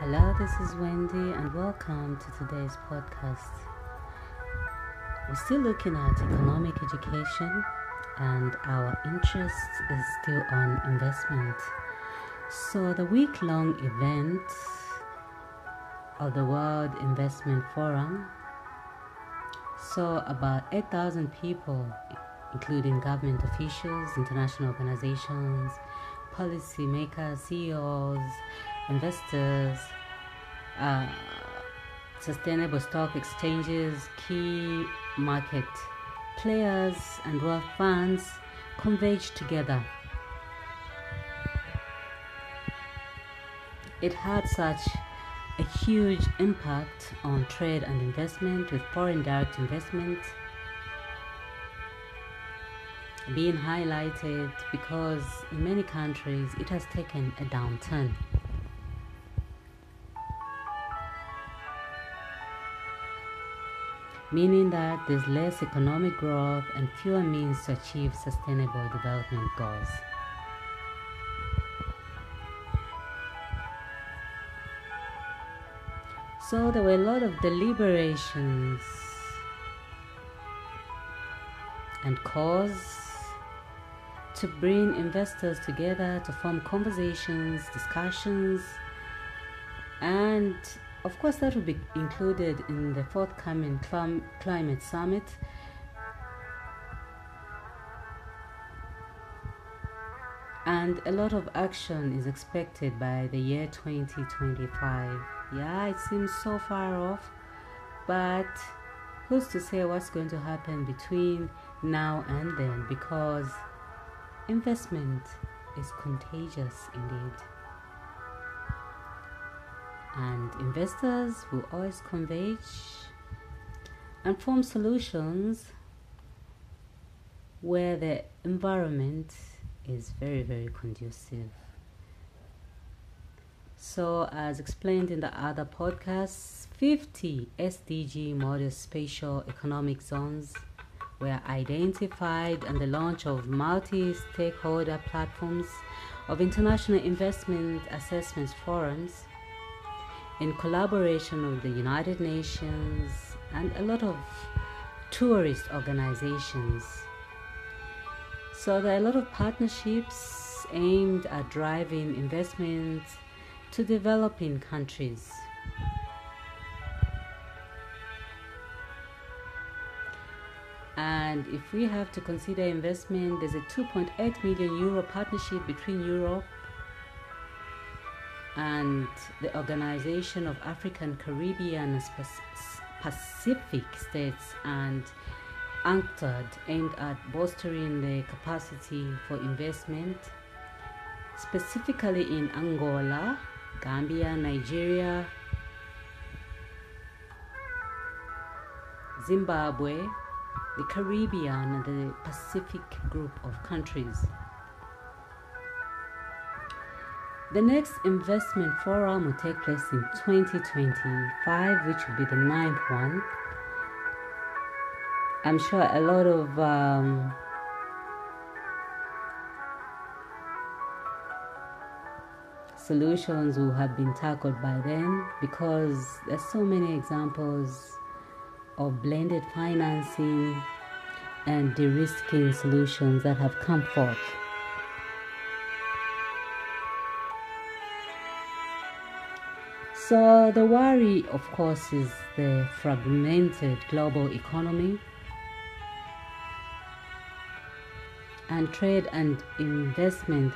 Hello, this is Wendy, and welcome to today's podcast. We're still looking at economic education, and our interest is still on investment. So, the week long event of the World Investment Forum saw about 8,000 people, including government officials, international organizations, policymakers, CEOs, investors, uh, sustainable stock exchanges, key market players, and wealth funds converged together. It had such a huge impact on trade and investment, with foreign direct investment being highlighted because in many countries it has taken a downturn. Meaning that there's less economic growth and fewer means to achieve sustainable development goals. So there were a lot of deliberations and calls to bring investors together to form conversations, discussions, and of course, that will be included in the forthcoming clim- climate summit. And a lot of action is expected by the year 2025. Yeah, it seems so far off, but who's to say what's going to happen between now and then? Because investment is contagious indeed. And investors will always converge and form solutions where the environment is very, very conducive. So, as explained in the other podcasts, 50 SDG model spatial economic zones were identified and the launch of multi stakeholder platforms of international investment assessment forums in collaboration with the United Nations and a lot of tourist organizations. So there are a lot of partnerships aimed at driving investment to developing countries. And if we have to consider investment, there's a 2.8 million euro partnership between Europe and the Organization of African, Caribbean, and Pacific States, and UNCTAD, aimed at bolstering the capacity for investment, specifically in Angola, Gambia, Nigeria, Zimbabwe, the Caribbean, and the Pacific group of countries. The next investment forum will take place in 2025, which will be the ninth one. I'm sure a lot of um, solutions will have been tackled by then because there's so many examples of blended financing and de-risking solutions that have come forth. So, the worry, of course, is the fragmented global economy and trade and investment,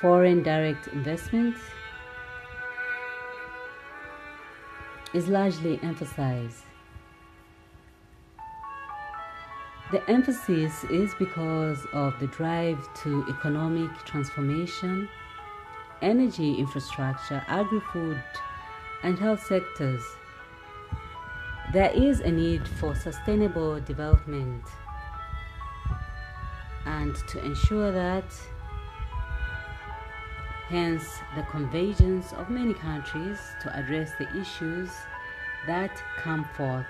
foreign direct investment is largely emphasized. The emphasis is because of the drive to economic transformation energy infrastructure, agri food, and health sectors, there is a need for sustainable development and to ensure that hence the convergence of many countries to address the issues that come forth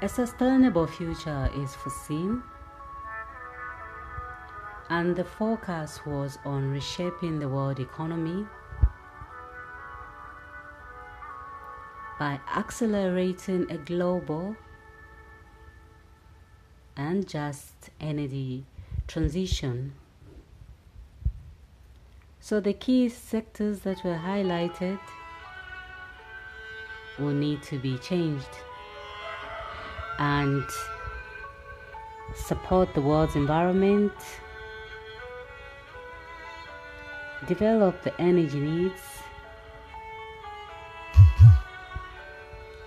A sustainable future is foreseen, and the focus was on reshaping the world economy by accelerating a global and just energy transition. So, the key sectors that were highlighted will need to be changed and support the world's environment, develop the energy needs,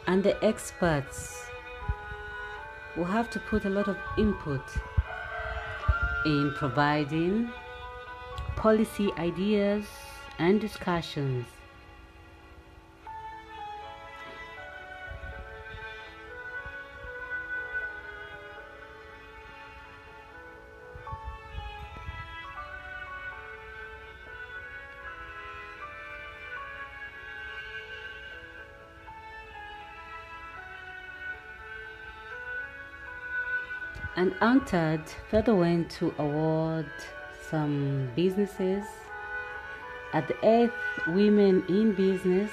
and the experts will have to put a lot of input in providing policy ideas and discussions And UNCTAD further went to award some businesses at the eighth Women in Business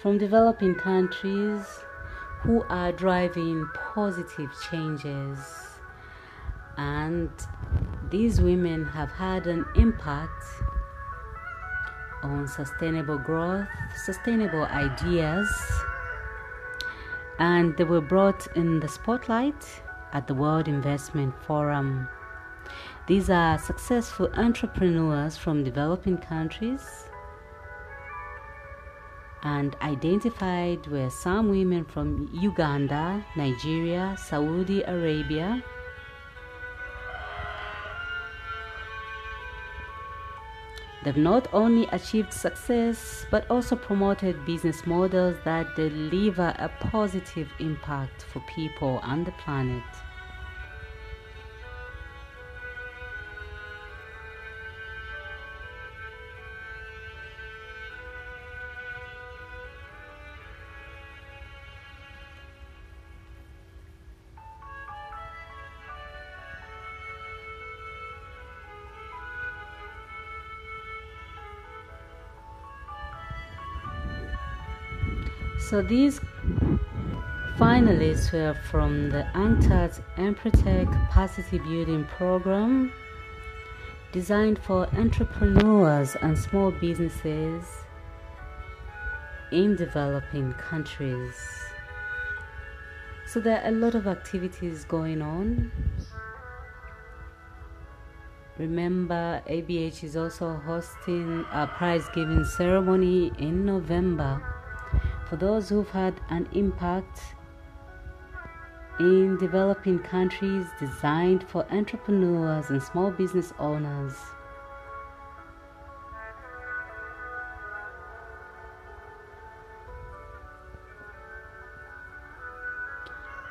from developing countries who are driving positive changes. And these women have had an impact on sustainable growth, sustainable ideas and they were brought in the spotlight at the World Investment Forum. These are successful entrepreneurs from developing countries, and identified were some women from Uganda, Nigeria, Saudi Arabia, They've not only achieved success but also promoted business models that deliver a positive impact for people and the planet. So these finalists were from the UNCTAD Empretec Capacity Building Program designed for entrepreneurs and small businesses in developing countries. So there are a lot of activities going on. Remember, ABH is also hosting a prize giving ceremony in November for those who've had an impact in developing countries designed for entrepreneurs and small business owners.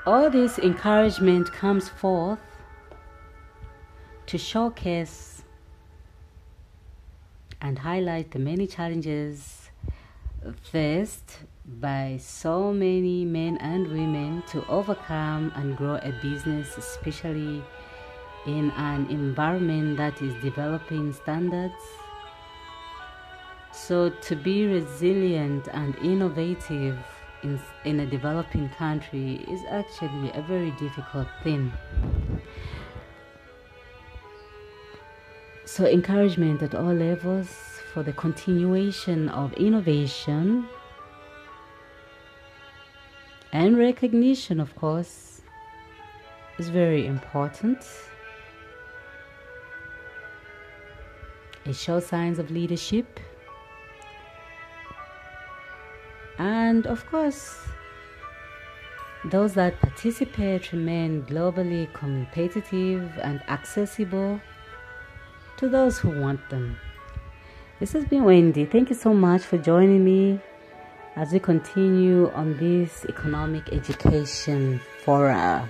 All this encouragement comes forth to showcase and highlight the many challenges faced by so many men and women to overcome and grow a business, especially in an environment that is developing standards. So, to be resilient and innovative in, in a developing country is actually a very difficult thing. So, encouragement at all levels for the continuation of innovation and recognition, of course, is very important. It shows signs of leadership. And of course, those that participate remain globally competitive and accessible to those who want them. This has been Wendy. Thank you so much for joining me as we continue on this economic education forum.